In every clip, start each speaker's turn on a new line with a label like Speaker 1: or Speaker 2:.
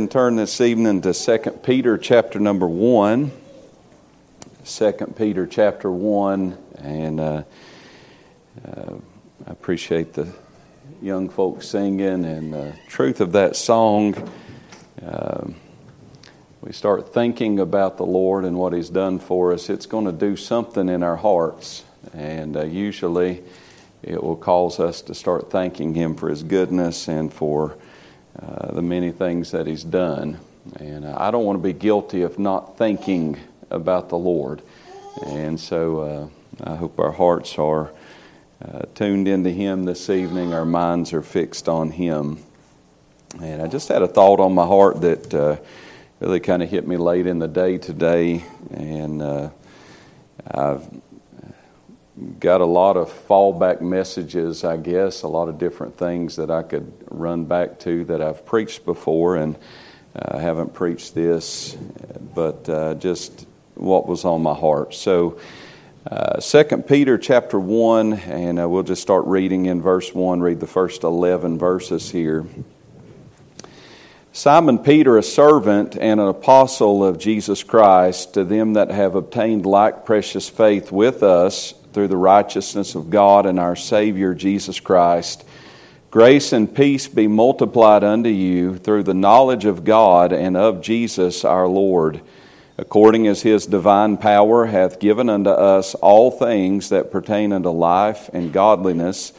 Speaker 1: And turn this evening to 2 Peter chapter number 1. 2 Peter chapter 1. And uh, uh, I appreciate the young folks singing and the truth of that song. Uh, we start thinking about the Lord and what He's done for us, it's going to do something in our hearts. And uh, usually it will cause us to start thanking Him for His goodness and for uh, the many things that He's done. And uh, I don't want to be guilty of not thinking about the Lord. And so uh, I hope our hearts are uh, tuned into Him this evening, our minds are fixed on Him. And I just had a thought on my heart that uh, really kind of hit me late in the day today. And I've got a lot of fallback messages, I guess, a lot of different things that I could run back to that I've preached before, and I uh, haven't preached this, but uh, just what was on my heart. So, uh, Second Peter chapter one, and uh, we'll just start reading in verse one. Read the first eleven verses here. Simon Peter, a servant and an apostle of Jesus Christ, to them that have obtained like precious faith with us through the righteousness of God and our Savior Jesus Christ. Grace and peace be multiplied unto you through the knowledge of God and of Jesus our Lord, according as his divine power hath given unto us all things that pertain unto life and godliness,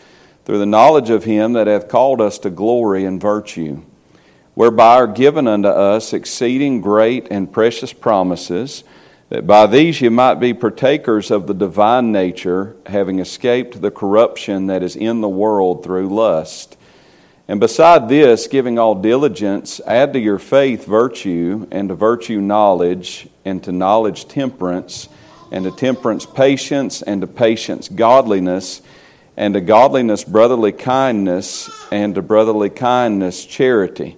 Speaker 1: through the knowledge of him that hath called us to glory and virtue, whereby are given unto us exceeding great and precious promises that by these you might be partakers of the divine nature, having escaped the corruption that is in the world through lust. And beside this, giving all diligence, add to your faith virtue, and to virtue knowledge, and to knowledge temperance, and to temperance patience, and to patience godliness, and to godliness brotherly kindness, and to brotherly kindness charity.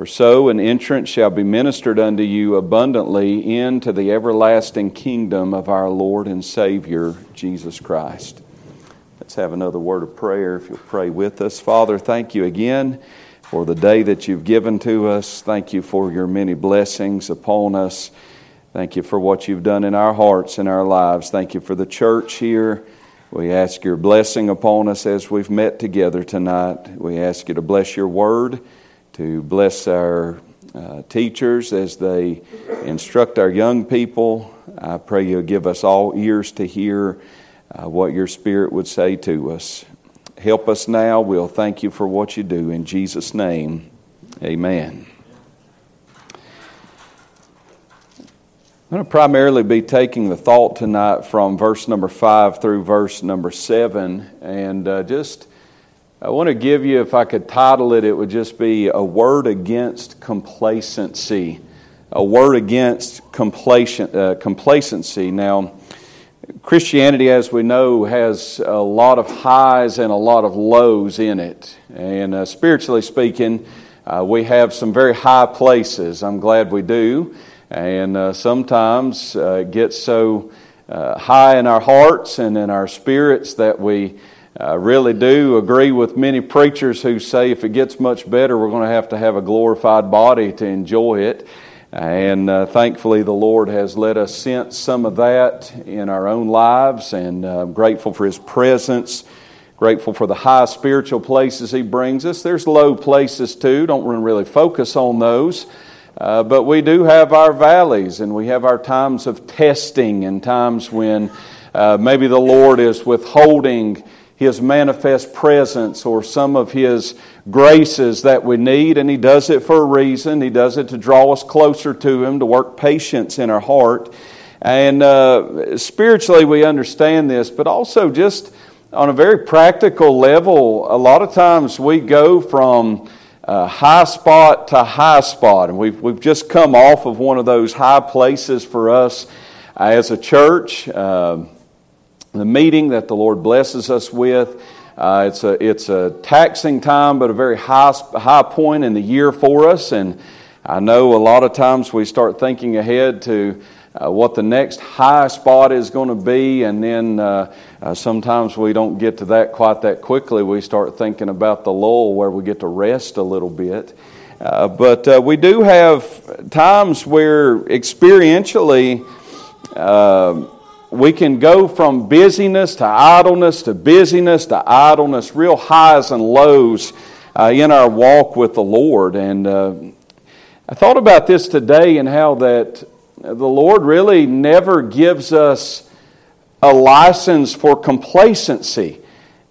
Speaker 1: For so an entrance shall be ministered unto you abundantly into the everlasting kingdom of our Lord and Savior, Jesus Christ. Let's have another word of prayer if you'll pray with us. Father, thank you again for the day that you've given to us. Thank you for your many blessings upon us. Thank you for what you've done in our hearts and our lives. Thank you for the church here. We ask your blessing upon us as we've met together tonight. We ask you to bless your word to bless our uh, teachers as they instruct our young people. I pray you'll give us all ears to hear uh, what your Spirit would say to us. Help us now. We'll thank you for what you do. In Jesus' name, amen. I'm going to primarily be taking the thought tonight from verse number 5 through verse number 7 and uh, just I want to give you, if I could title it, it would just be a word against complacency. A word against complacent, uh, complacency. Now, Christianity, as we know, has a lot of highs and a lot of lows in it. And uh, spiritually speaking, uh, we have some very high places. I'm glad we do. And uh, sometimes uh, it gets so uh, high in our hearts and in our spirits that we I really do agree with many preachers who say if it gets much better, we're going to have to have a glorified body to enjoy it. And uh, thankfully, the Lord has let us sense some of that in our own lives, and uh, I'm grateful for His presence, grateful for the high spiritual places He brings us. There's low places too, don't really focus on those. Uh, but we do have our valleys, and we have our times of testing, and times when uh, maybe the Lord is withholding his manifest presence or some of His graces that we need, and He does it for a reason. He does it to draw us closer to Him, to work patience in our heart. And uh, spiritually, we understand this, but also just on a very practical level, a lot of times we go from uh, high spot to high spot. And we've, we've just come off of one of those high places for us as a church. Uh, the meeting that the Lord blesses us with. Uh, it's, a, it's a taxing time, but a very high, high point in the year for us. And I know a lot of times we start thinking ahead to uh, what the next high spot is going to be, and then uh, uh, sometimes we don't get to that quite that quickly. We start thinking about the lull where we get to rest a little bit. Uh, but uh, we do have times where experientially we can go from busyness to idleness to busyness to idleness, real highs and lows in our walk with the Lord. And I thought about this today and how that the Lord really never gives us a license for complacency.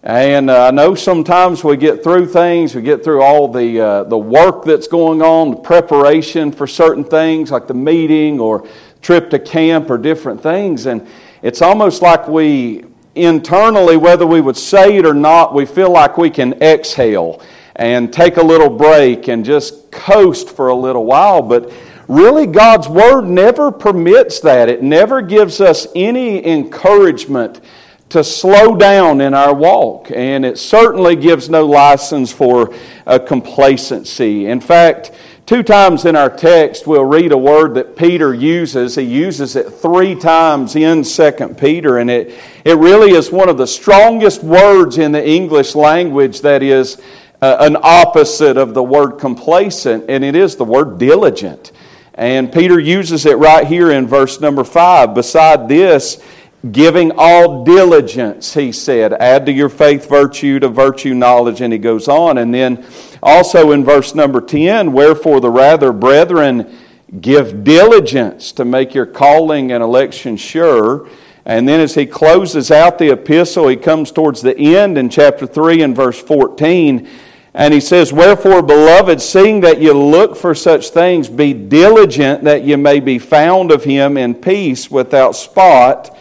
Speaker 1: And uh, I know sometimes we get through things, we get through all the, uh, the work that's going on, the preparation for certain things like the meeting or trip to camp or different things. And it's almost like we internally, whether we would say it or not, we feel like we can exhale and take a little break and just coast for a little while. But Really, God's Word never permits that. It never gives us any encouragement to slow down in our walk. And it certainly gives no license for a complacency. In fact, two times in our text, we'll read a word that Peter uses. He uses it three times in 2 Peter, and it, it really is one of the strongest words in the English language that is uh, an opposite of the word complacent, and it is the word diligent. And Peter uses it right here in verse number five. Beside this, giving all diligence, he said, add to your faith virtue, to virtue knowledge, and he goes on. And then also in verse number 10, wherefore the rather, brethren, give diligence to make your calling and election sure. And then as he closes out the epistle, he comes towards the end in chapter 3 and verse 14 and he says, Wherefore, beloved, seeing that you look for such things, be diligent that you may be found of him in peace, without spot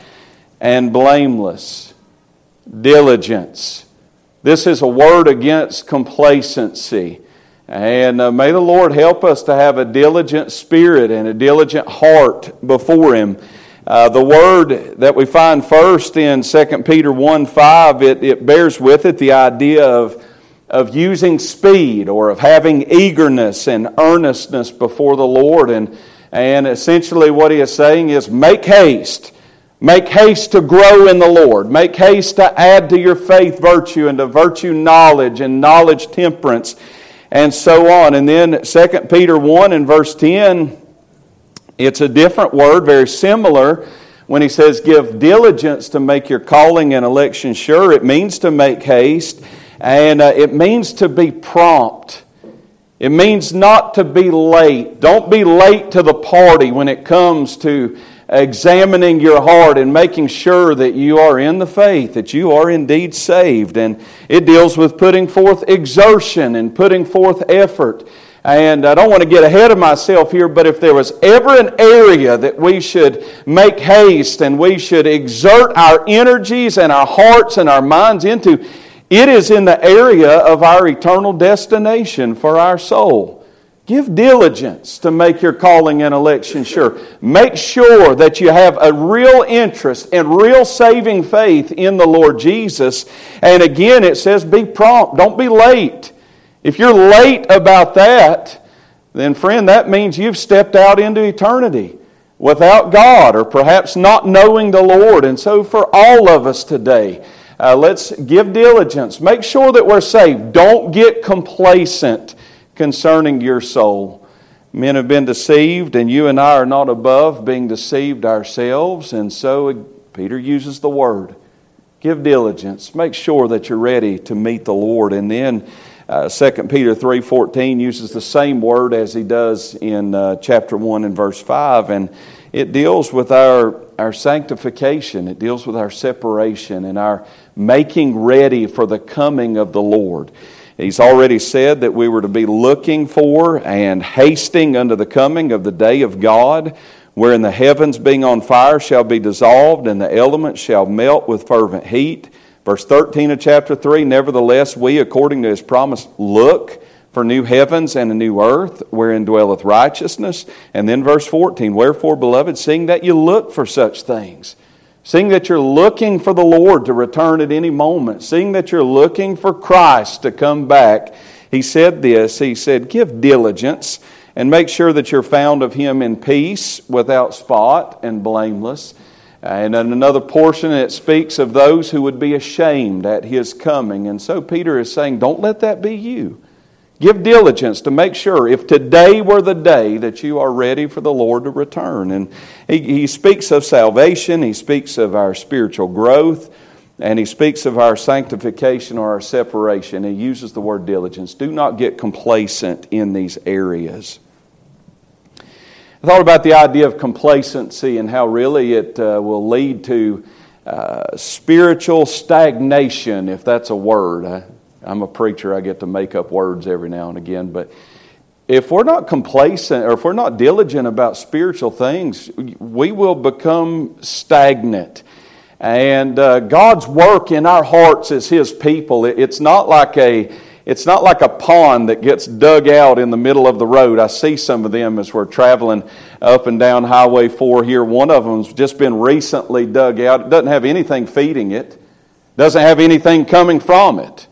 Speaker 1: and blameless. Diligence. This is a word against complacency. And uh, may the Lord help us to have a diligent spirit and a diligent heart before Him. Uh, the word that we find first in 2 Peter 1 5, it, it bears with it the idea of of using speed or of having eagerness and earnestness before the Lord. And, and essentially, what he is saying is make haste. Make haste to grow in the Lord. Make haste to add to your faith virtue and to virtue knowledge and knowledge temperance and so on. And then 2 Peter 1 and verse 10, it's a different word, very similar. When he says, Give diligence to make your calling and election sure, it means to make haste. And uh, it means to be prompt. It means not to be late. Don't be late to the party when it comes to examining your heart and making sure that you are in the faith, that you are indeed saved. And it deals with putting forth exertion and putting forth effort. And I don't want to get ahead of myself here, but if there was ever an area that we should make haste and we should exert our energies and our hearts and our minds into, it is in the area of our eternal destination for our soul. Give diligence to make your calling and election sure. Make sure that you have a real interest and real saving faith in the Lord Jesus. And again, it says be prompt. Don't be late. If you're late about that, then, friend, that means you've stepped out into eternity without God or perhaps not knowing the Lord. And so, for all of us today, uh, let's give diligence. Make sure that we're saved. Don't get complacent concerning your soul. Men have been deceived, and you and I are not above being deceived ourselves. And so Peter uses the word. Give diligence. Make sure that you're ready to meet the Lord. And then uh, 2 Peter 3.14 uses the same word as he does in uh, chapter 1 and verse 5. And it deals with our, our sanctification. It deals with our separation and our making ready for the coming of the Lord. He's already said that we were to be looking for and hasting unto the coming of the day of God, wherein the heavens being on fire shall be dissolved, and the elements shall melt with fervent heat. Verse 13 of chapter 3 Nevertheless, we, according to his promise, look for new heavens and a new earth wherein dwelleth righteousness. And then verse 14 Wherefore, beloved, seeing that you look for such things, seeing that you're looking for the Lord to return at any moment, seeing that you're looking for Christ to come back, he said this He said, Give diligence and make sure that you're found of him in peace, without spot, and blameless. And in another portion, it speaks of those who would be ashamed at his coming. And so Peter is saying, Don't let that be you. Give diligence to make sure if today were the day that you are ready for the Lord to return. And he, he speaks of salvation, he speaks of our spiritual growth, and he speaks of our sanctification or our separation. He uses the word diligence. Do not get complacent in these areas. I thought about the idea of complacency and how really it uh, will lead to uh, spiritual stagnation, if that's a word. I'm a preacher, I get to make up words every now and again. But if we're not complacent or if we're not diligent about spiritual things, we will become stagnant. And uh, God's work in our hearts as His people, it's not like a it's not like a pond that gets dug out in the middle of the road. I see some of them as we're traveling up and down Highway 4 here. One of them's just been recently dug out. It doesn't have anything feeding it, doesn't have anything coming from it.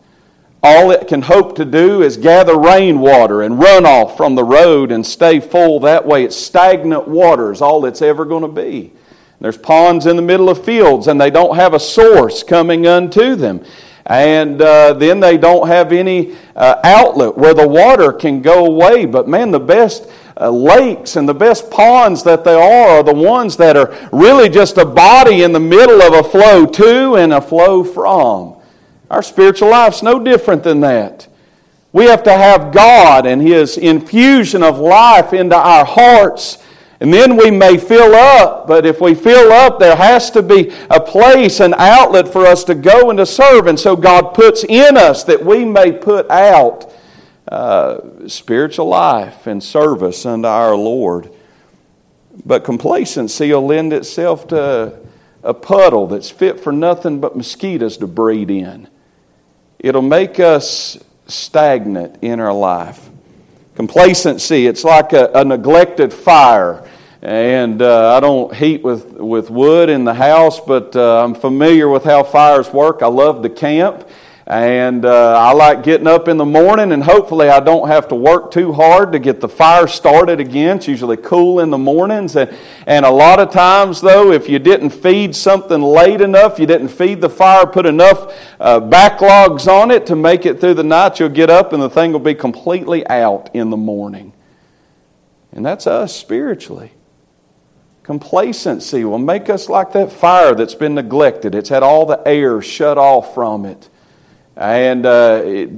Speaker 1: All it can hope to do is gather rainwater and runoff from the road and stay full. That way, it's stagnant water is all it's ever going to be. There's ponds in the middle of fields, and they don't have a source coming unto them. And uh, then they don't have any uh, outlet where the water can go away. But man, the best uh, lakes and the best ponds that they are are the ones that are really just a body in the middle of a flow to and a flow from. Our spiritual life's no different than that. We have to have God and His infusion of life into our hearts. And then we may fill up, but if we fill up, there has to be a place, an outlet for us to go and to serve. And so God puts in us that we may put out uh, spiritual life and service unto our Lord. But complacency will lend itself to a puddle that's fit for nothing but mosquitoes to breed in. It'll make us stagnant in our life. Complacency, it's like a, a neglected fire. And uh, I don't heat with, with wood in the house, but uh, I'm familiar with how fires work. I love to camp. And uh, I like getting up in the morning, and hopefully, I don't have to work too hard to get the fire started again. It's usually cool in the mornings. And, and a lot of times, though, if you didn't feed something late enough, you didn't feed the fire, put enough uh, backlogs on it to make it through the night, you'll get up and the thing will be completely out in the morning. And that's us spiritually. Complacency will make us like that fire that's been neglected, it's had all the air shut off from it. And uh, it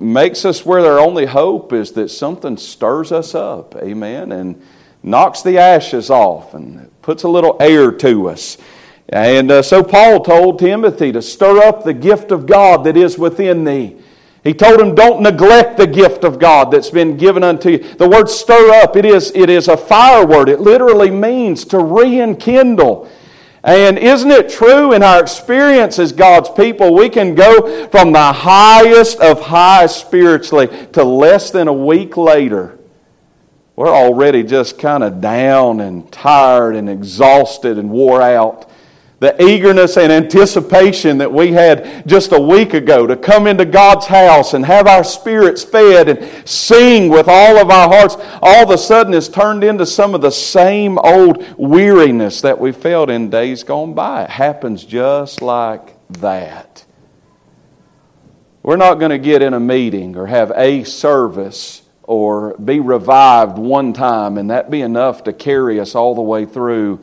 Speaker 1: makes us where their only hope is that something stirs us up, amen, and knocks the ashes off and puts a little air to us. And uh, so Paul told Timothy to stir up the gift of God that is within thee. He told him, Don't neglect the gift of God that's been given unto you. The word stir up, it is, it is a fire word. It literally means to rekindle. And isn't it true in our experience as God's people, we can go from the highest of highs spiritually to less than a week later. We're already just kind of down and tired and exhausted and wore out the eagerness and anticipation that we had just a week ago to come into God's house and have our spirits fed and sing with all of our hearts, all of a sudden is turned into some of the same old weariness that we felt in days gone by. It happens just like that. We're not going to get in a meeting or have a service or be revived one time and that be enough to carry us all the way through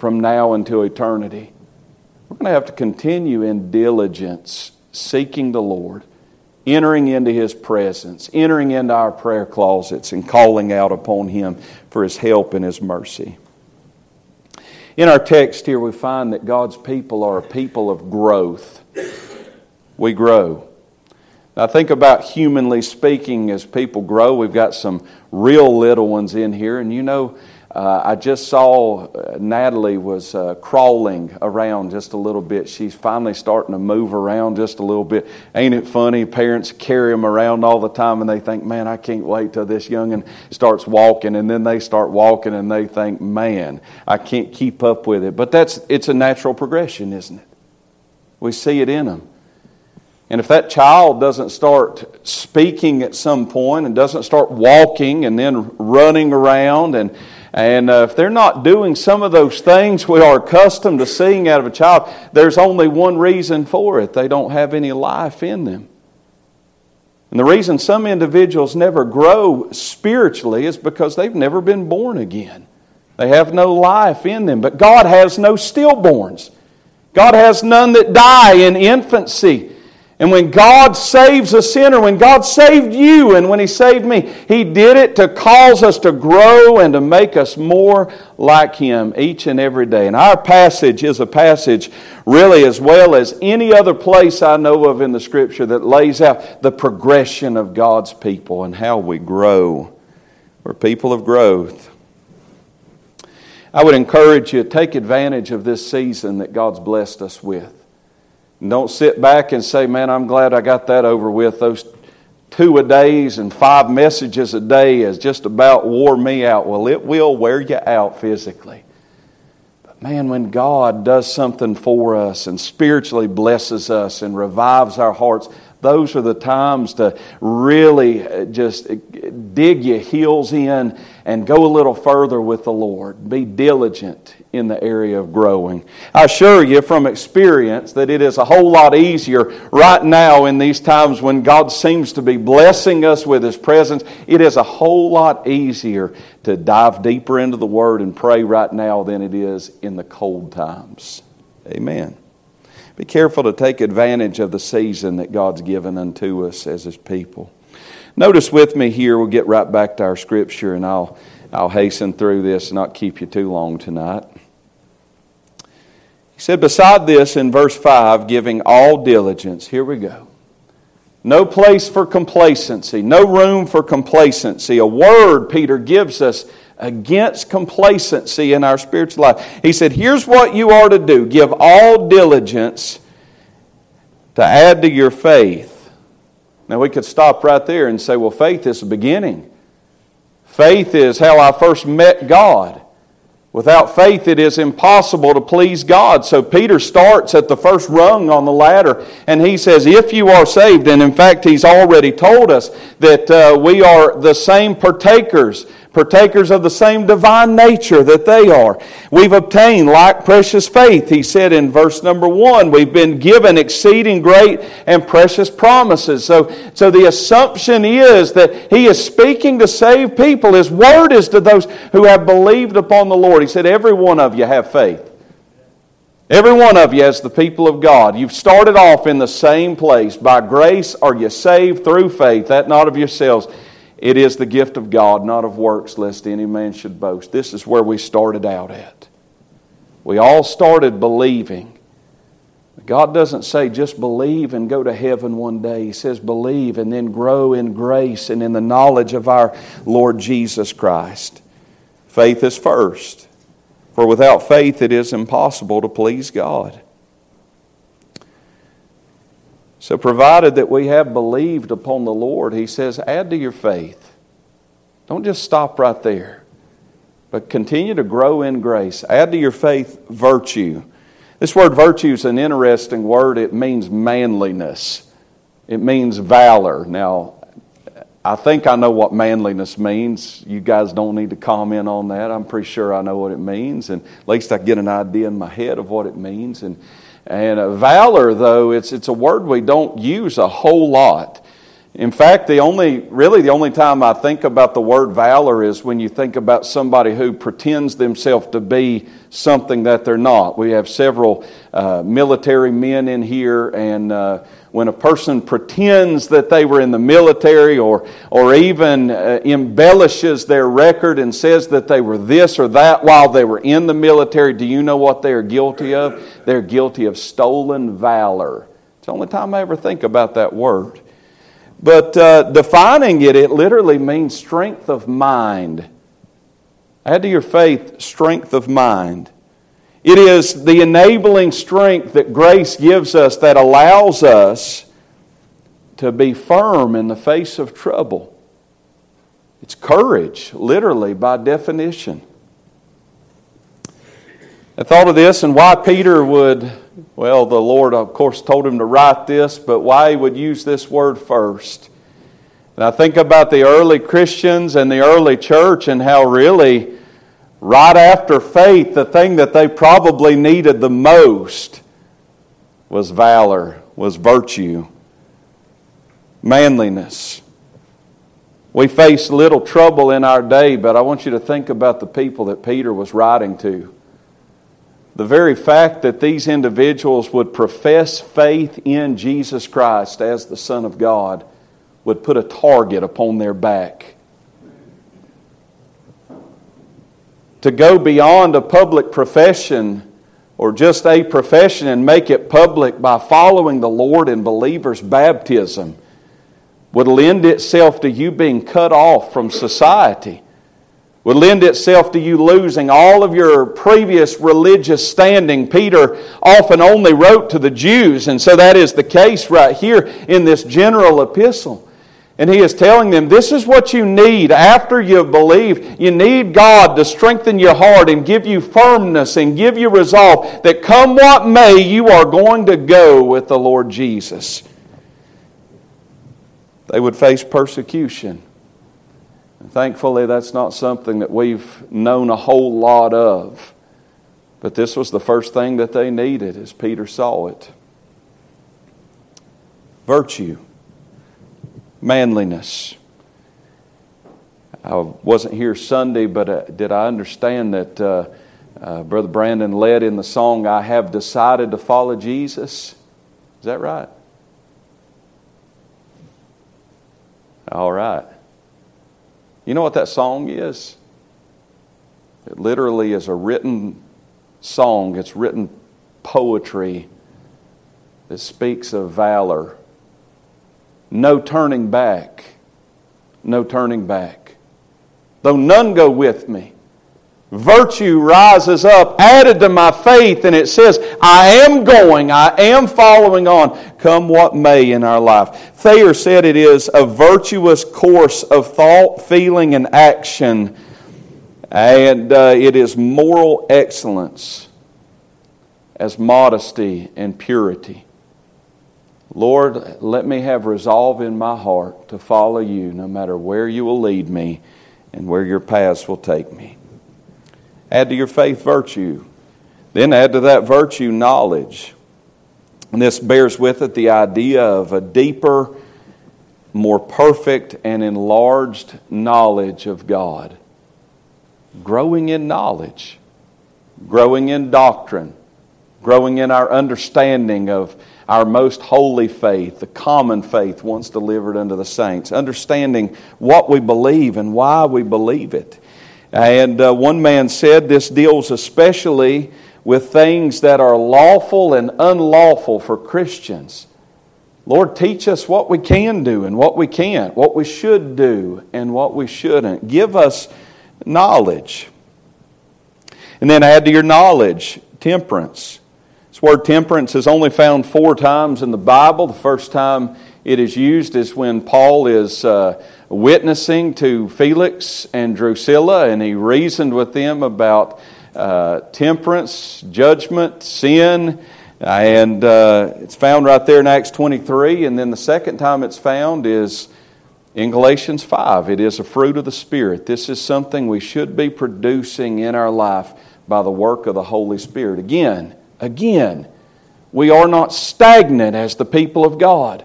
Speaker 1: from now until eternity. We're going to have to continue in diligence, seeking the Lord, entering into His presence, entering into our prayer closets, and calling out upon Him for His help and His mercy. In our text here, we find that God's people are a people of growth. We grow. Now, think about humanly speaking, as people grow, we've got some real little ones in here, and you know Uh, I just saw uh, Natalie was uh, crawling around just a little bit. She's finally starting to move around just a little bit. Ain't it funny? Parents carry them around all the time and they think, man, I can't wait till this youngin' starts walking. And then they start walking and they think, man, I can't keep up with it. But that's, it's a natural progression, isn't it? We see it in them. And if that child doesn't start speaking at some point and doesn't start walking and then running around and and uh, if they're not doing some of those things we are accustomed to seeing out of a child, there's only one reason for it they don't have any life in them. And the reason some individuals never grow spiritually is because they've never been born again. They have no life in them. But God has no stillborns, God has none that die in infancy. And when God saves a sinner, when God saved you and when He saved me, He did it to cause us to grow and to make us more like Him each and every day. And our passage is a passage, really, as well as any other place I know of in the Scripture, that lays out the progression of God's people and how we grow. We're people of growth. I would encourage you to take advantage of this season that God's blessed us with. Don't sit back and say, man, I'm glad I got that over with. Those two a days and five messages a day has just about wore me out. Well, it will wear you out physically. But man, when God does something for us and spiritually blesses us and revives our hearts, those are the times to really uh, just dig your heels in and go a little further with the Lord. Be diligent in the area of growing. I assure you from experience that it is a whole lot easier right now in these times when God seems to be blessing us with His presence. It is a whole lot easier to dive deeper into the Word and pray right now than it is in the cold times. Amen. Be careful to take advantage of the season that God's given unto us as His people. Notice with me here, we'll get right back to our scripture and I'll, I'll hasten through this and not keep you too long tonight. He said, Beside this, in verse 5, giving all diligence, here we go. No place for complacency, no room for complacency. A word Peter gives us against complacency in our spiritual life. He said, Here's what you are to do give all diligence to add to your faith. Now, we could stop right there and say, Well, faith is the beginning. Faith is how I first met God. Without faith, it is impossible to please God. So Peter starts at the first rung on the ladder, and he says, If you are saved, and in fact, he's already told us that uh, we are the same partakers partakers of the same divine nature that they are. We've obtained like precious faith, he said in verse number one. We've been given exceeding great and precious promises. So, so the assumption is that he is speaking to save people. His word is to those who have believed upon the Lord. He said, Every one of you have faith. Every one of you, as the people of God, you've started off in the same place. By grace are you saved through faith, that not of yourselves. It is the gift of God, not of works, lest any man should boast. This is where we started out at. We all started believing. God doesn't say just believe and go to heaven one day. He says believe and then grow in grace and in the knowledge of our Lord Jesus Christ. Faith is first, for without faith it is impossible to please God. So, provided that we have believed upon the Lord, he says, add to your faith. Don't just stop right there, but continue to grow in grace. Add to your faith virtue. This word virtue is an interesting word. It means manliness, it means valor. Now, I think I know what manliness means. You guys don't need to comment on that. I'm pretty sure I know what it means, and at least I get an idea in my head of what it means. And and valor, though, it's, it's a word we don't use a whole lot. In fact, the only, really, the only time I think about the word valor is when you think about somebody who pretends themselves to be something that they're not. We have several uh, military men in here, and uh, when a person pretends that they were in the military or, or even uh, embellishes their record and says that they were this or that while they were in the military, do you know what they are guilty of? They're guilty of stolen valor. It's the only time I ever think about that word. But uh, defining it, it literally means strength of mind. Add to your faith strength of mind. It is the enabling strength that grace gives us that allows us to be firm in the face of trouble. It's courage, literally, by definition. I thought of this and why Peter would, well, the Lord, of course, told him to write this, but why he would use this word first. And I think about the early Christians and the early church and how really, right after faith, the thing that they probably needed the most was valor, was virtue, manliness. We face little trouble in our day, but I want you to think about the people that Peter was writing to. The very fact that these individuals would profess faith in Jesus Christ as the Son of God would put a target upon their back. To go beyond a public profession or just a profession and make it public by following the Lord in believers' baptism would lend itself to you being cut off from society would lend itself to you losing all of your previous religious standing. Peter often only wrote to the Jews, and so that is the case right here in this general epistle. And he is telling them this is what you need after you believe. You need God to strengthen your heart and give you firmness and give you resolve that come what may, you are going to go with the Lord Jesus. They would face persecution. Thankfully, that's not something that we've known a whole lot of. But this was the first thing that they needed as Peter saw it virtue, manliness. I wasn't here Sunday, but uh, did I understand that uh, uh, Brother Brandon led in the song, I Have Decided to Follow Jesus? Is that right? All right. You know what that song is? It literally is a written song, it's written poetry that speaks of valor. No turning back. No turning back. Though none go with me, virtue rises up, added to my faith, and it says, I am going, I am following on, come what may in our life. Thayer said it is a virtuous course of thought, feeling, and action, and uh, it is moral excellence as modesty and purity. Lord, let me have resolve in my heart to follow you no matter where you will lead me and where your paths will take me. Add to your faith virtue. Then add to that virtue knowledge. And this bears with it the idea of a deeper, more perfect, and enlarged knowledge of God. Growing in knowledge, growing in doctrine, growing in our understanding of our most holy faith, the common faith once delivered unto the saints, understanding what we believe and why we believe it. And uh, one man said this deals especially with things that are lawful and unlawful for Christians. Lord, teach us what we can do and what we can't, what we should do and what we shouldn't. Give us knowledge. And then add to your knowledge temperance. This word temperance is only found four times in the Bible. The first time it is used is when Paul is. Uh, witnessing to Felix and Drusilla, and he reasoned with them about uh, temperance, judgment, sin, and uh, it's found right there in Acts 23. And then the second time it's found is in Galatians 5. It is a fruit of the Spirit. This is something we should be producing in our life by the work of the Holy Spirit. Again, again, we are not stagnant as the people of God.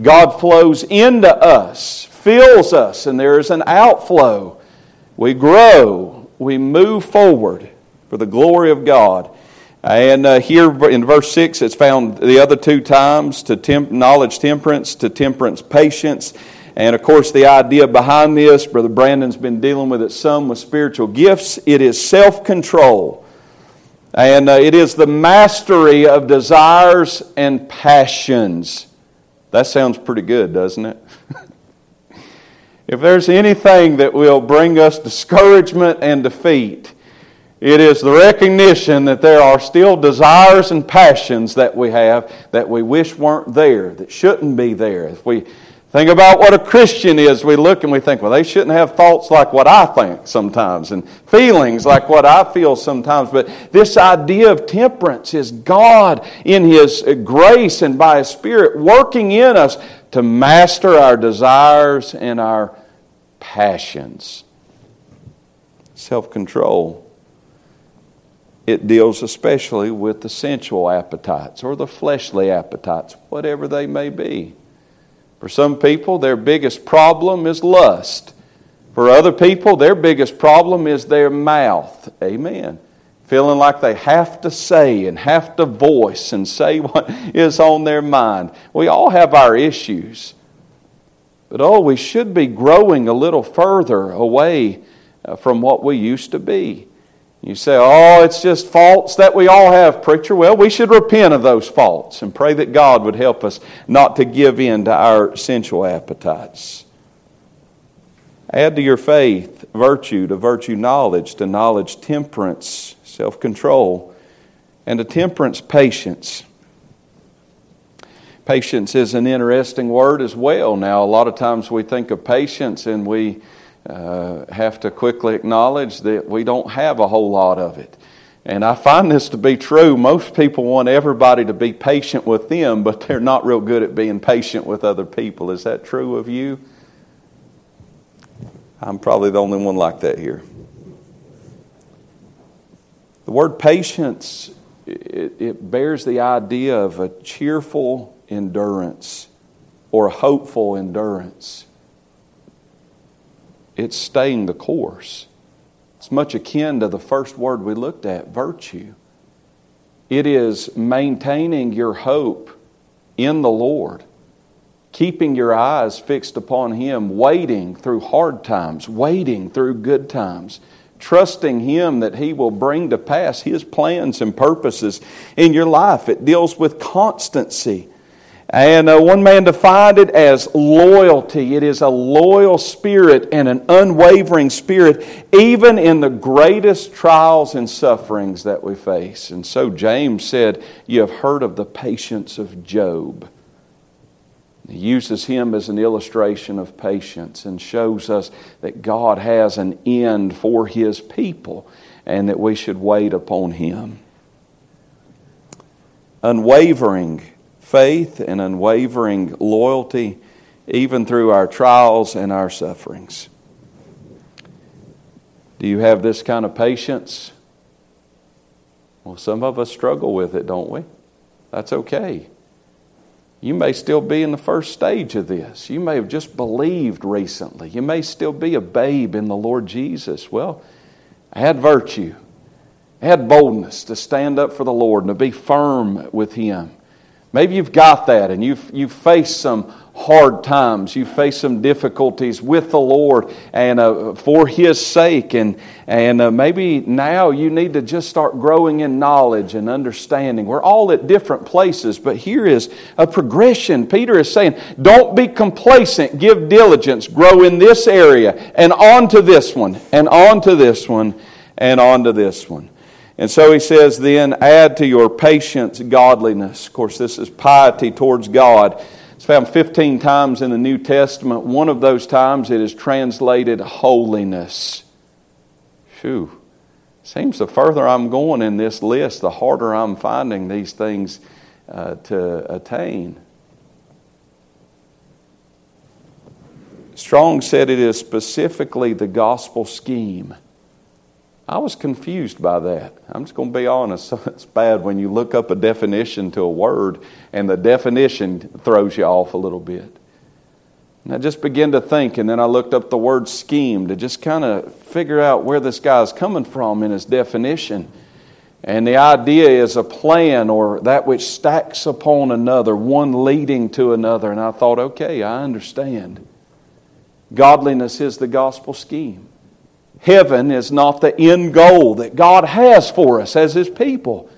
Speaker 1: God flows into us fills us and there is an outflow. We grow, we move forward for the glory of God. And uh, here in verse 6, it's found the other two times to temp- knowledge temperance, to temperance patience. And of course, the idea behind this, Brother Brandon's been dealing with it some with spiritual gifts. It is self control. And uh, it is the mastery of desires and passions. That sounds pretty good, doesn't it? if there's anything that will bring us discouragement and defeat, it is the recognition that there are still desires and passions that we have that we wish weren't there, that shouldn't be there. If we Think about what a Christian is. We look and we think, well, they shouldn't have thoughts like what I think sometimes and feelings like what I feel sometimes. But this idea of temperance is God in His grace and by His Spirit working in us to master our desires and our passions. Self control. It deals especially with the sensual appetites or the fleshly appetites, whatever they may be. For some people, their biggest problem is lust. For other people, their biggest problem is their mouth. Amen. Feeling like they have to say and have to voice and say what is on their mind. We all have our issues. But oh, we should be growing a little further away uh, from what we used to be. You say, oh, it's just faults that we all have, preacher. Well, we should repent of those faults and pray that God would help us not to give in to our sensual appetites. Add to your faith virtue, to virtue knowledge, to knowledge temperance, self control, and to temperance patience. Patience is an interesting word as well. Now, a lot of times we think of patience and we uh, have to quickly acknowledge that we don't have a whole lot of it. And I find this to be true. Most people want everybody to be patient with them, but they're not real good at being patient with other people. Is that true of you? I'm probably the only one like that here. The word patience, it, it bears the idea of a cheerful endurance or hopeful endurance it's staying the course. It's much akin to the first word we looked at virtue. It is maintaining your hope in the Lord, keeping your eyes fixed upon Him, waiting through hard times, waiting through good times, trusting Him that He will bring to pass His plans and purposes in your life. It deals with constancy. And uh, one man defined it as loyalty. It is a loyal spirit and an unwavering spirit, even in the greatest trials and sufferings that we face. And so James said, You have heard of the patience of Job. He uses him as an illustration of patience and shows us that God has an end for his people and that we should wait upon him. Unwavering faith and unwavering loyalty, even through our trials and our sufferings. Do you have this kind of patience? Well, some of us struggle with it, don't we? That's okay. You may still be in the first stage of this. You may have just believed recently. You may still be a babe in the Lord Jesus. Well, had virtue, had boldness to stand up for the Lord and to be firm with Him. Maybe you've got that and you've, you've faced some hard times. You've faced some difficulties with the Lord and uh, for His sake. And, and uh, maybe now you need to just start growing in knowledge and understanding. We're all at different places, but here is a progression. Peter is saying, don't be complacent, give diligence, grow in this area and on to this one, and on to this one, and on to this one. And so he says, then add to your patience godliness. Of course, this is piety towards God. It's found 15 times in the New Testament. One of those times it is translated holiness. Phew. Seems the further I'm going in this list, the harder I'm finding these things uh, to attain. Strong said it is specifically the gospel scheme I was confused by that. I'm just going to be honest. It's bad when you look up a definition to a word and the definition throws you off a little bit. And I just began to think, and then I looked up the word scheme to just kind of figure out where this guy's coming from in his definition. And the idea is a plan or that which stacks upon another, one leading to another. And I thought, okay, I understand. Godliness is the gospel scheme. Heaven is not the end goal that God has for us as His people.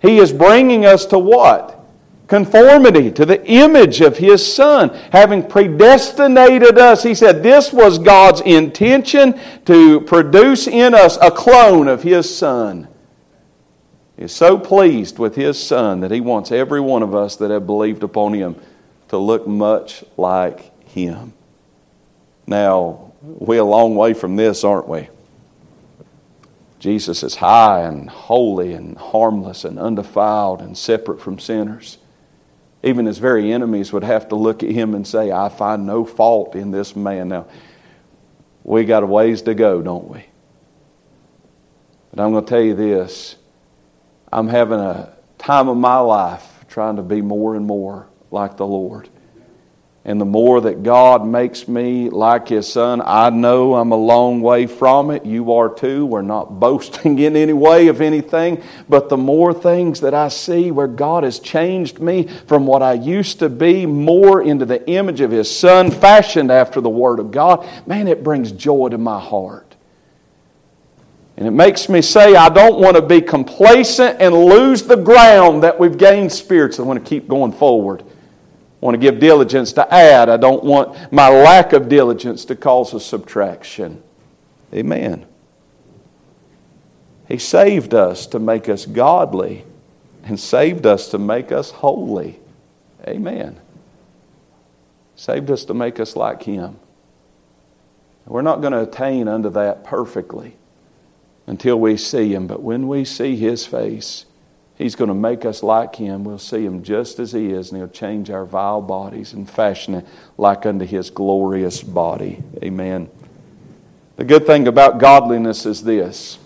Speaker 1: He is bringing us to what? conformity to the image of His Son, having predestinated us. He said this was God's intention to produce in us a clone of His Son. He is so pleased with His Son that He wants every one of us that have believed upon Him to look much like Him. Now, we're a long way from this, aren't we? Jesus is high and holy and harmless and undefiled and separate from sinners. Even his very enemies would have to look at him and say, I find no fault in this man. Now, we got a ways to go, don't we? But I'm going to tell you this I'm having a time of my life trying to be more and more like the Lord. And the more that God makes me like His Son, I know I'm a long way from it. You are too. We're not boasting in any way of anything. But the more things that I see where God has changed me from what I used to be more into the image of His Son, fashioned after the Word of God, man, it brings joy to my heart. And it makes me say, I don't want to be complacent and lose the ground that we've gained spiritually. I want to keep going forward want to give diligence to add. I don't want my lack of diligence to cause a subtraction. Amen. He saved us to make us godly and saved us to make us holy. Amen. Saved us to make us like Him. We're not going to attain unto that perfectly until we see Him, but when we see His face, He's going to make us like Him. We'll see Him just as He is, and He'll change our vile bodies and fashion it like unto His glorious body. Amen. The good thing about godliness is this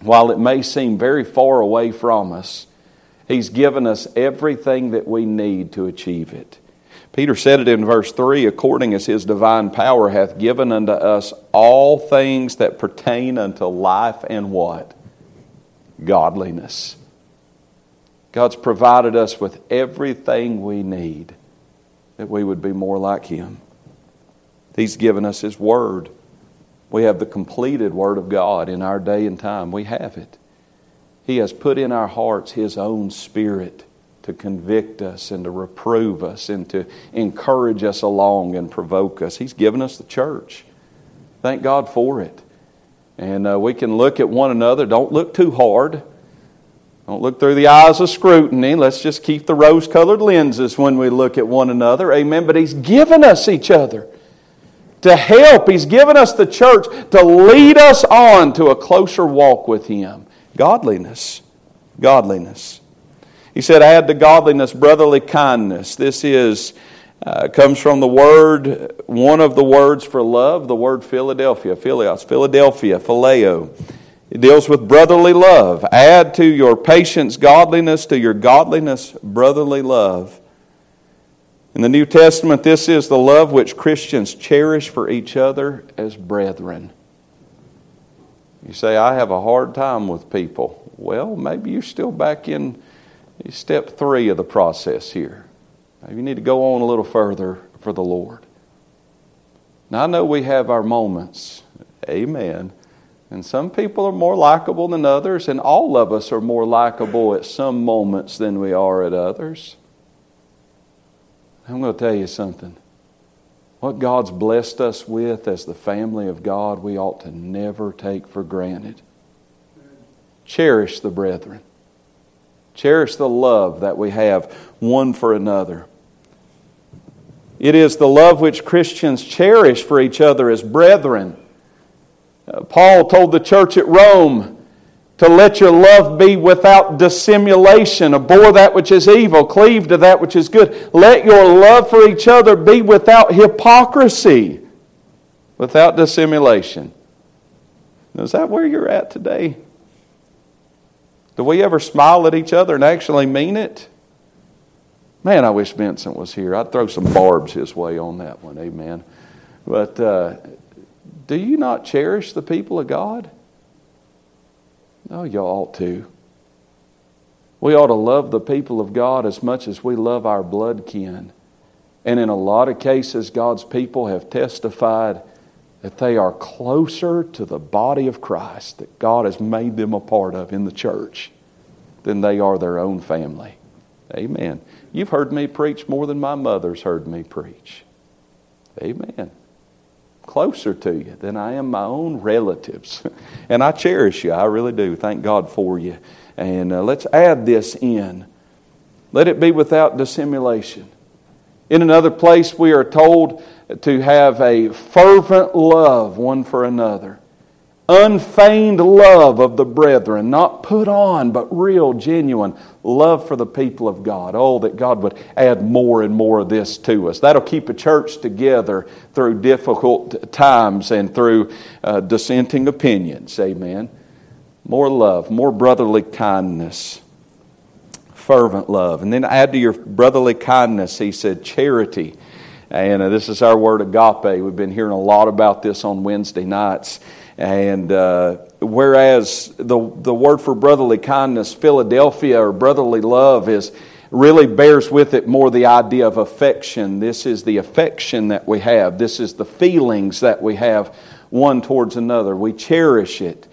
Speaker 1: while it may seem very far away from us, He's given us everything that we need to achieve it. Peter said it in verse 3 according as his divine power hath given unto us all things that pertain unto life and what? Godliness. God's provided us with everything we need that we would be more like Him. He's given us His Word. We have the completed Word of God in our day and time. We have it. He has put in our hearts His own Spirit to convict us and to reprove us and to encourage us along and provoke us. He's given us the church. Thank God for it. And uh, we can look at one another. Don't look too hard. Don't look through the eyes of scrutiny. Let's just keep the rose colored lenses when we look at one another. Amen. But He's given us each other to help. He's given us the church to lead us on to a closer walk with Him. Godliness. Godliness. He said, add to godliness brotherly kindness. This is. Uh, comes from the word, one of the words for love, the word Philadelphia, Philios, Philadelphia, Phileo. It deals with brotherly love. Add to your patience godliness, to your godliness brotherly love. In the New Testament, this is the love which Christians cherish for each other as brethren. You say, I have a hard time with people. Well, maybe you're still back in step three of the process here. Maybe you need to go on a little further for the Lord. Now, I know we have our moments. Amen. And some people are more likable than others, and all of us are more likable at some moments than we are at others. I'm going to tell you something. What God's blessed us with as the family of God, we ought to never take for granted. Cherish the brethren. Cherish the love that we have one for another. It is the love which Christians cherish for each other as brethren Paul told the church at Rome to let your love be without dissimulation. Abhor that which is evil, cleave to that which is good. Let your love for each other be without hypocrisy, without dissimulation. Now, is that where you're at today? Do we ever smile at each other and actually mean it? Man, I wish Vincent was here. I'd throw some barbs his way on that one. Amen. But uh, do you not cherish the people of God? No, you ought to. We ought to love the people of God as much as we love our blood kin. And in a lot of cases, God's people have testified that they are closer to the body of Christ that God has made them a part of in the church than they are their own family. Amen. You've heard me preach more than my mother's heard me preach. Amen. Closer to you than I am my own relatives. and I cherish you. I really do. Thank God for you. And uh, let's add this in. Let it be without dissimulation. In another place, we are told to have a fervent love one for another. Unfeigned love of the brethren, not put on, but real, genuine love for the people of God. Oh, that God would add more and more of this to us. That'll keep a church together through difficult times and through uh, dissenting opinions. Amen. More love, more brotherly kindness fervent love. And then add to your brotherly kindness, he said, charity. And uh, this is our word agape. We've been hearing a lot about this on Wednesday nights. And uh, whereas the, the word for brotherly kindness, Philadelphia or brotherly love, is really bears with it more the idea of affection. This is the affection that we have, this is the feelings that we have one towards another. We cherish it.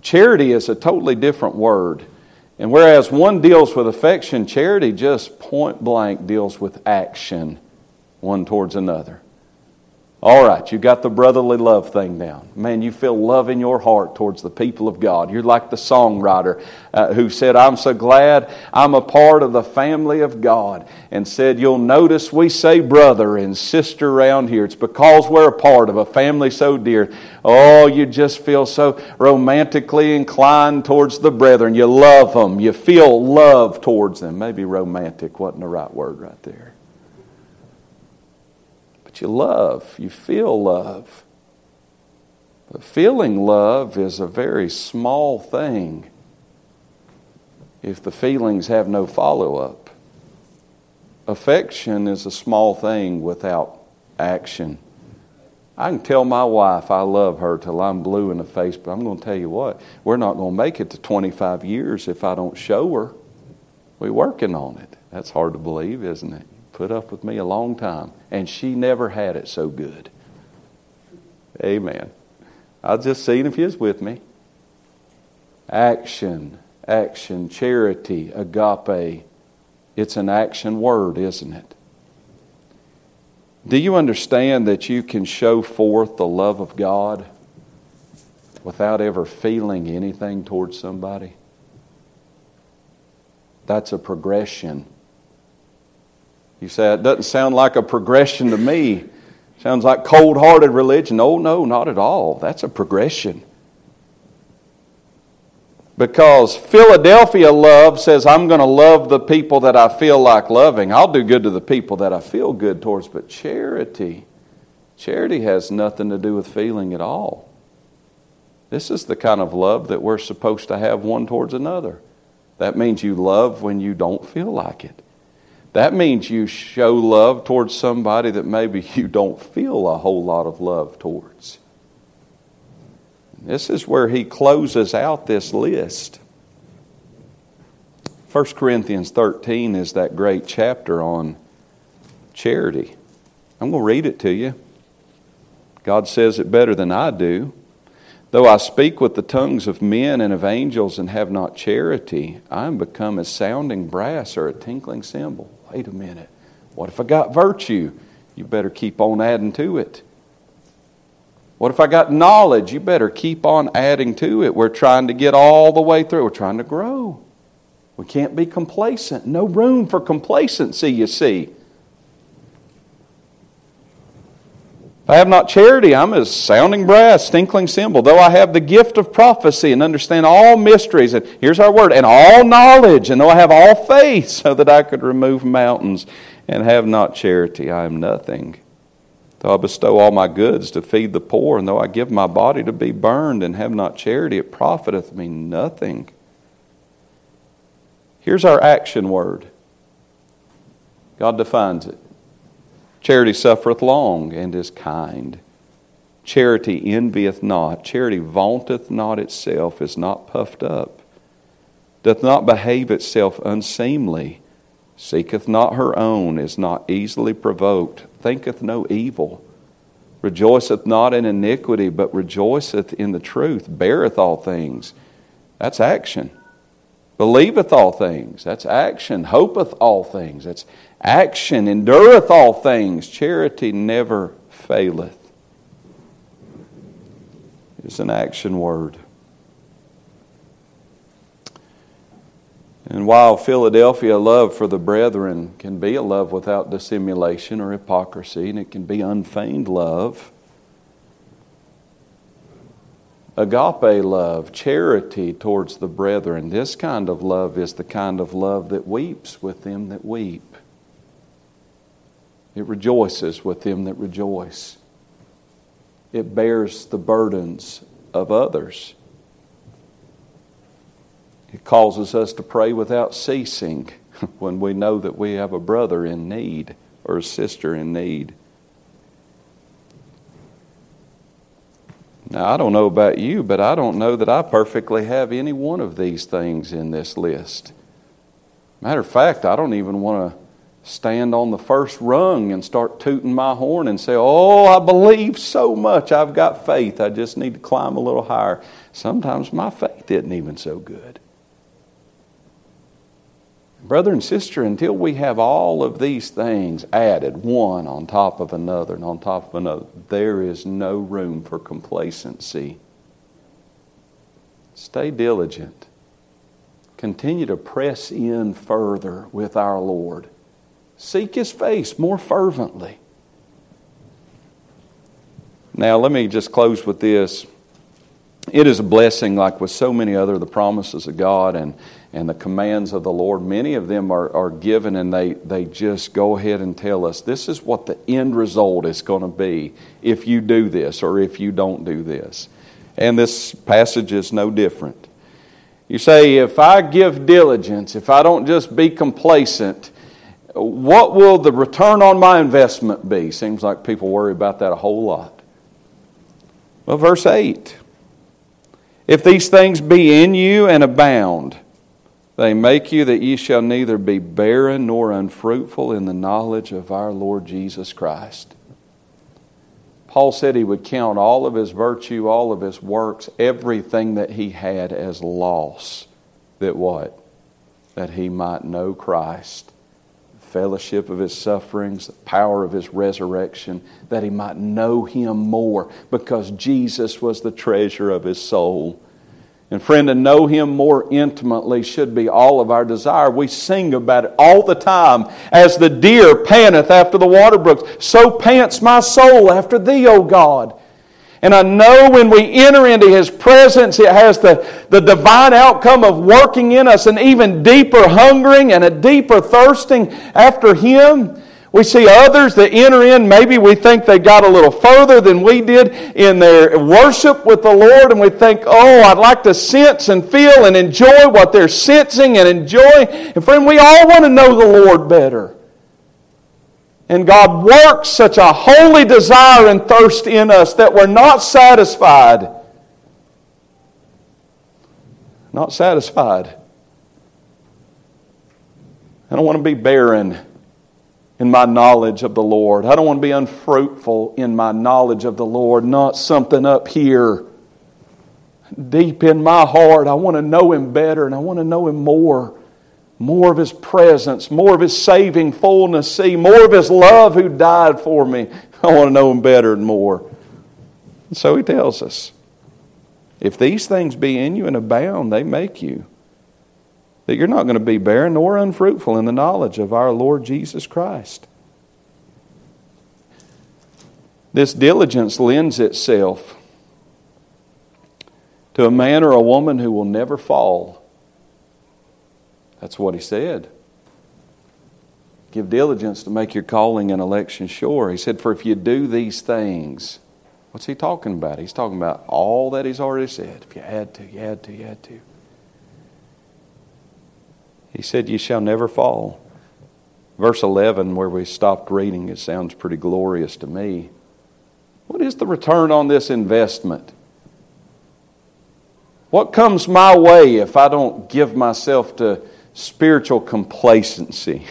Speaker 1: Charity is a totally different word. And whereas one deals with affection, charity just point blank deals with action one towards another. All right, you got the brotherly love thing down. Man, you feel love in your heart towards the people of God. You're like the songwriter uh, who said, I'm so glad I'm a part of the family of God. And said, You'll notice we say brother and sister around here. It's because we're a part of a family so dear. Oh, you just feel so romantically inclined towards the brethren. You love them. You feel love towards them. Maybe romantic wasn't the right word right there you love, you feel love. But feeling love is a very small thing if the feelings have no follow up. Affection is a small thing without action. I can tell my wife I love her till I'm blue in the face, but I'm going to tell you what, we're not going to make it to 25 years if I don't show her. We're working on it. That's hard to believe, isn't it? Put up with me a long time and she never had it so good. Amen. I'll just see if he's with me. Action, action, charity, agape. It's an action word, isn't it? Do you understand that you can show forth the love of God without ever feeling anything towards somebody? That's a progression you say, it doesn't sound like a progression to me. Sounds like cold hearted religion. Oh, no, not at all. That's a progression. Because Philadelphia love says, I'm going to love the people that I feel like loving. I'll do good to the people that I feel good towards. But charity, charity has nothing to do with feeling at all. This is the kind of love that we're supposed to have one towards another. That means you love when you don't feel like it. That means you show love towards somebody that maybe you don't feel a whole lot of love towards. This is where he closes out this list. 1 Corinthians 13 is that great chapter on charity. I'm going to read it to you. God says it better than I do. Though I speak with the tongues of men and of angels and have not charity, I am become as sounding brass or a tinkling cymbal. Wait a minute. What if I got virtue? You better keep on adding to it. What if I got knowledge? You better keep on adding to it. We're trying to get all the way through. We're trying to grow. We can't be complacent. No room for complacency, you see. If I have not charity, I'm as sounding brass, tinkling cymbal. Though I have the gift of prophecy and understand all mysteries, and here's our word, and all knowledge, and though I have all faith so that I could remove mountains and have not charity, I am nothing. Though I bestow all my goods to feed the poor, and though I give my body to be burned and have not charity, it profiteth me nothing. Here's our action word. God defines it Charity suffereth long and is kind. Charity envieth not. Charity vaunteth not itself, is not puffed up, doth not behave itself unseemly, seeketh not her own, is not easily provoked, thinketh no evil, rejoiceth not in iniquity, but rejoiceth in the truth, beareth all things. That's action believeth all things. That's action. Hopeth all things. That's action. Endureth all things. Charity never faileth. It's an action word. And while Philadelphia love for the brethren can be a love without dissimulation or hypocrisy, and it can be unfeigned love, agape love, charity towards the brethren, this kind of love is the kind of love that weeps with them that weep. It rejoices with them that rejoice. It bears the burdens of others. It causes us to pray without ceasing when we know that we have a brother in need or a sister in need. Now, I don't know about you, but I don't know that I perfectly have any one of these things in this list. Matter of fact, I don't even want to stand on the first rung and start tooting my horn and say, Oh, I believe so much. I've got faith. I just need to climb a little higher. Sometimes my faith isn't even so good. Brother and sister, until we have all of these things added, one on top of another and on top of another, there is no room for complacency. Stay diligent. Continue to press in further with our Lord. Seek His face more fervently. Now, let me just close with this. It is a blessing, like with so many other the promises of God and and the commands of the Lord, many of them are, are given and they, they just go ahead and tell us this is what the end result is going to be if you do this or if you don't do this. And this passage is no different. You say, if I give diligence, if I don't just be complacent, what will the return on my investment be? Seems like people worry about that a whole lot. Well, verse 8 If these things be in you and abound, they make you that ye shall neither be barren nor unfruitful in the knowledge of our Lord Jesus Christ. Paul said he would count all of his virtue, all of his works, everything that he had as loss. That what? That he might know Christ, fellowship of his sufferings, the power of his resurrection, that he might know him more, because Jesus was the treasure of his soul. And friend, to know Him more intimately should be all of our desire. We sing about it all the time. As the deer panteth after the water brooks, so pants my soul after Thee, O God. And I know when we enter into His presence, it has the, the divine outcome of working in us an even deeper hungering and a deeper thirsting after Him. We see others that enter in, maybe we think they got a little further than we did in their worship with the Lord, and we think, oh, I'd like to sense and feel and enjoy what they're sensing and enjoying. And friend, we all want to know the Lord better. And God works such a holy desire and thirst in us that we're not satisfied. Not satisfied. I don't want to be barren in my knowledge of the Lord. I don't want to be unfruitful in my knowledge of the Lord, not something up here. Deep in my heart, I want to know Him better and I want to know Him more. More of His presence, more of His saving fullness, see, more of His love who died for me. I want to know Him better and more. And so He tells us if these things be in you and abound, they make you that you're not going to be barren nor unfruitful in the knowledge of our Lord Jesus Christ. This diligence lends itself to a man or a woman who will never fall. That's what he said. Give diligence to make your calling and election sure. He said, For if you do these things, what's he talking about? He's talking about all that he's already said. If you add to, you add to, you add to. He said, You shall never fall. Verse 11, where we stopped reading, it sounds pretty glorious to me. What is the return on this investment? What comes my way if I don't give myself to spiritual complacency?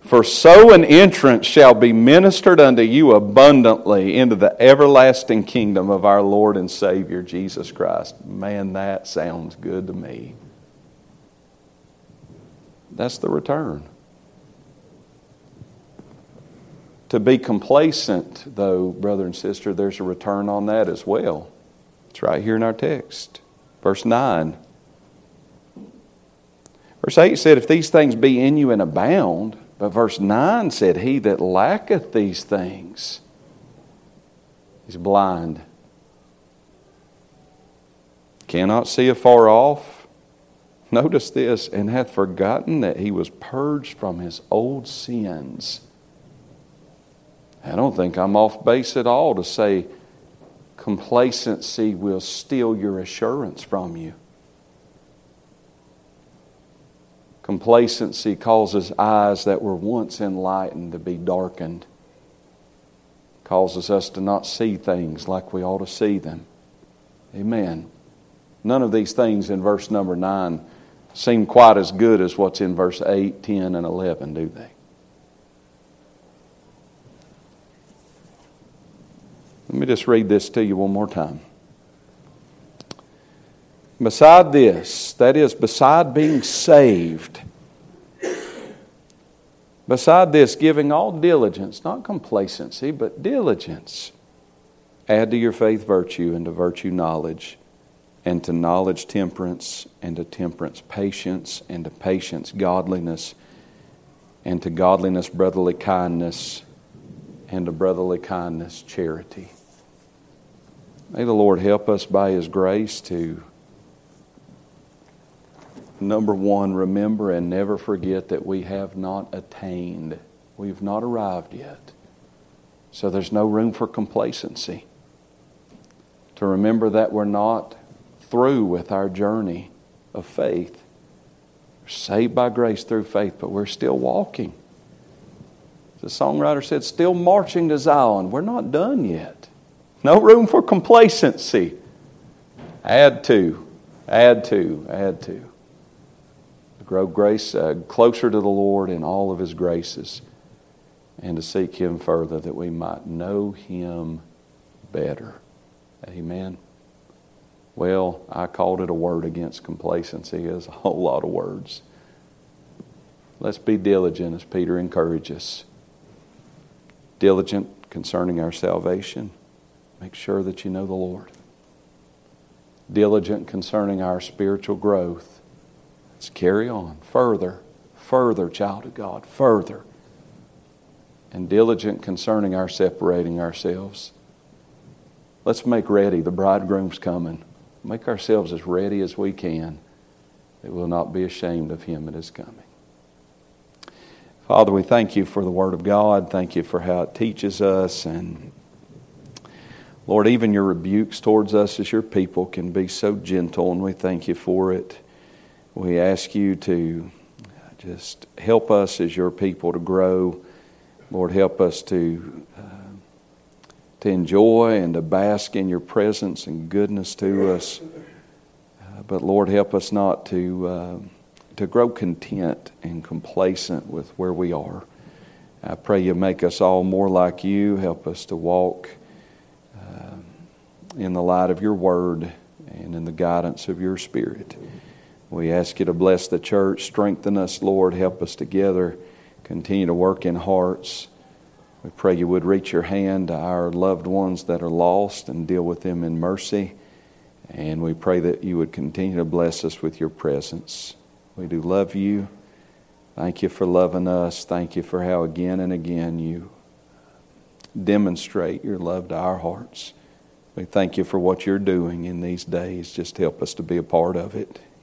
Speaker 1: For so an entrance shall be ministered unto you abundantly into the everlasting kingdom of our Lord and Savior Jesus Christ. Man, that sounds good to me. That's the return. To be complacent, though, brother and sister, there's a return on that as well. It's right here in our text. Verse 9. Verse 8 said, If these things be in you and abound, but verse 9 said, He that lacketh these things is blind, cannot see afar off. Notice this, and hath forgotten that he was purged from his old sins. I don't think I'm off base at all to say complacency will steal your assurance from you. Complacency causes eyes that were once enlightened to be darkened, causes us to not see things like we ought to see them. Amen. None of these things in verse number 9 seem quite as good as what's in verse 8, 10, and 11, do they? Let me just read this to you one more time. Beside this, that is, beside being saved, beside this, giving all diligence, not complacency, but diligence, add to your faith virtue, and to virtue knowledge, and to knowledge temperance, and to temperance patience, and to patience godliness, and to godliness brotherly kindness, and to brotherly kindness charity. May the Lord help us by His grace to, number one, remember and never forget that we have not attained, we've not arrived yet. So there's no room for complacency. To remember that we're not through with our journey of faith. We're saved by grace through faith, but we're still walking. The songwriter said, still marching to Zion. We're not done yet. No room for complacency. Add to, add to, add to. Grow grace uh, closer to the Lord in all of His graces and to seek Him further that we might know Him better. Amen. Well, I called it a word against complacency. It's a whole lot of words. Let's be diligent as Peter encourages. Diligent concerning our salvation Make sure that you know the Lord. Diligent concerning our spiritual growth. Let's carry on further, further, child of God, further. And diligent concerning our separating ourselves. Let's make ready. The bridegroom's coming. Make ourselves as ready as we can. That we'll not be ashamed of him that is coming. Father, we thank you for the Word of God. Thank you for how it teaches us and Lord, even your rebukes towards us as your people can be so gentle, and we thank you for it. We ask you to just help us as your people to grow. Lord, help us to, uh, to enjoy and to bask in your presence and goodness to us. Uh, but Lord, help us not to, uh, to grow content and complacent with where we are. I pray you make us all more like you. Help us to walk in the light of your word and in the guidance of your spirit. We ask you to bless the church, strengthen us, Lord, help us together, continue to work in hearts. We pray you would reach your hand to our loved ones that are lost and deal with them in mercy. And we pray that you would continue to bless us with your presence. We do love you. Thank you for loving us. Thank you for how again and again you demonstrate your love to our hearts. We thank you for what you're doing in these days. Just help us to be a part of it.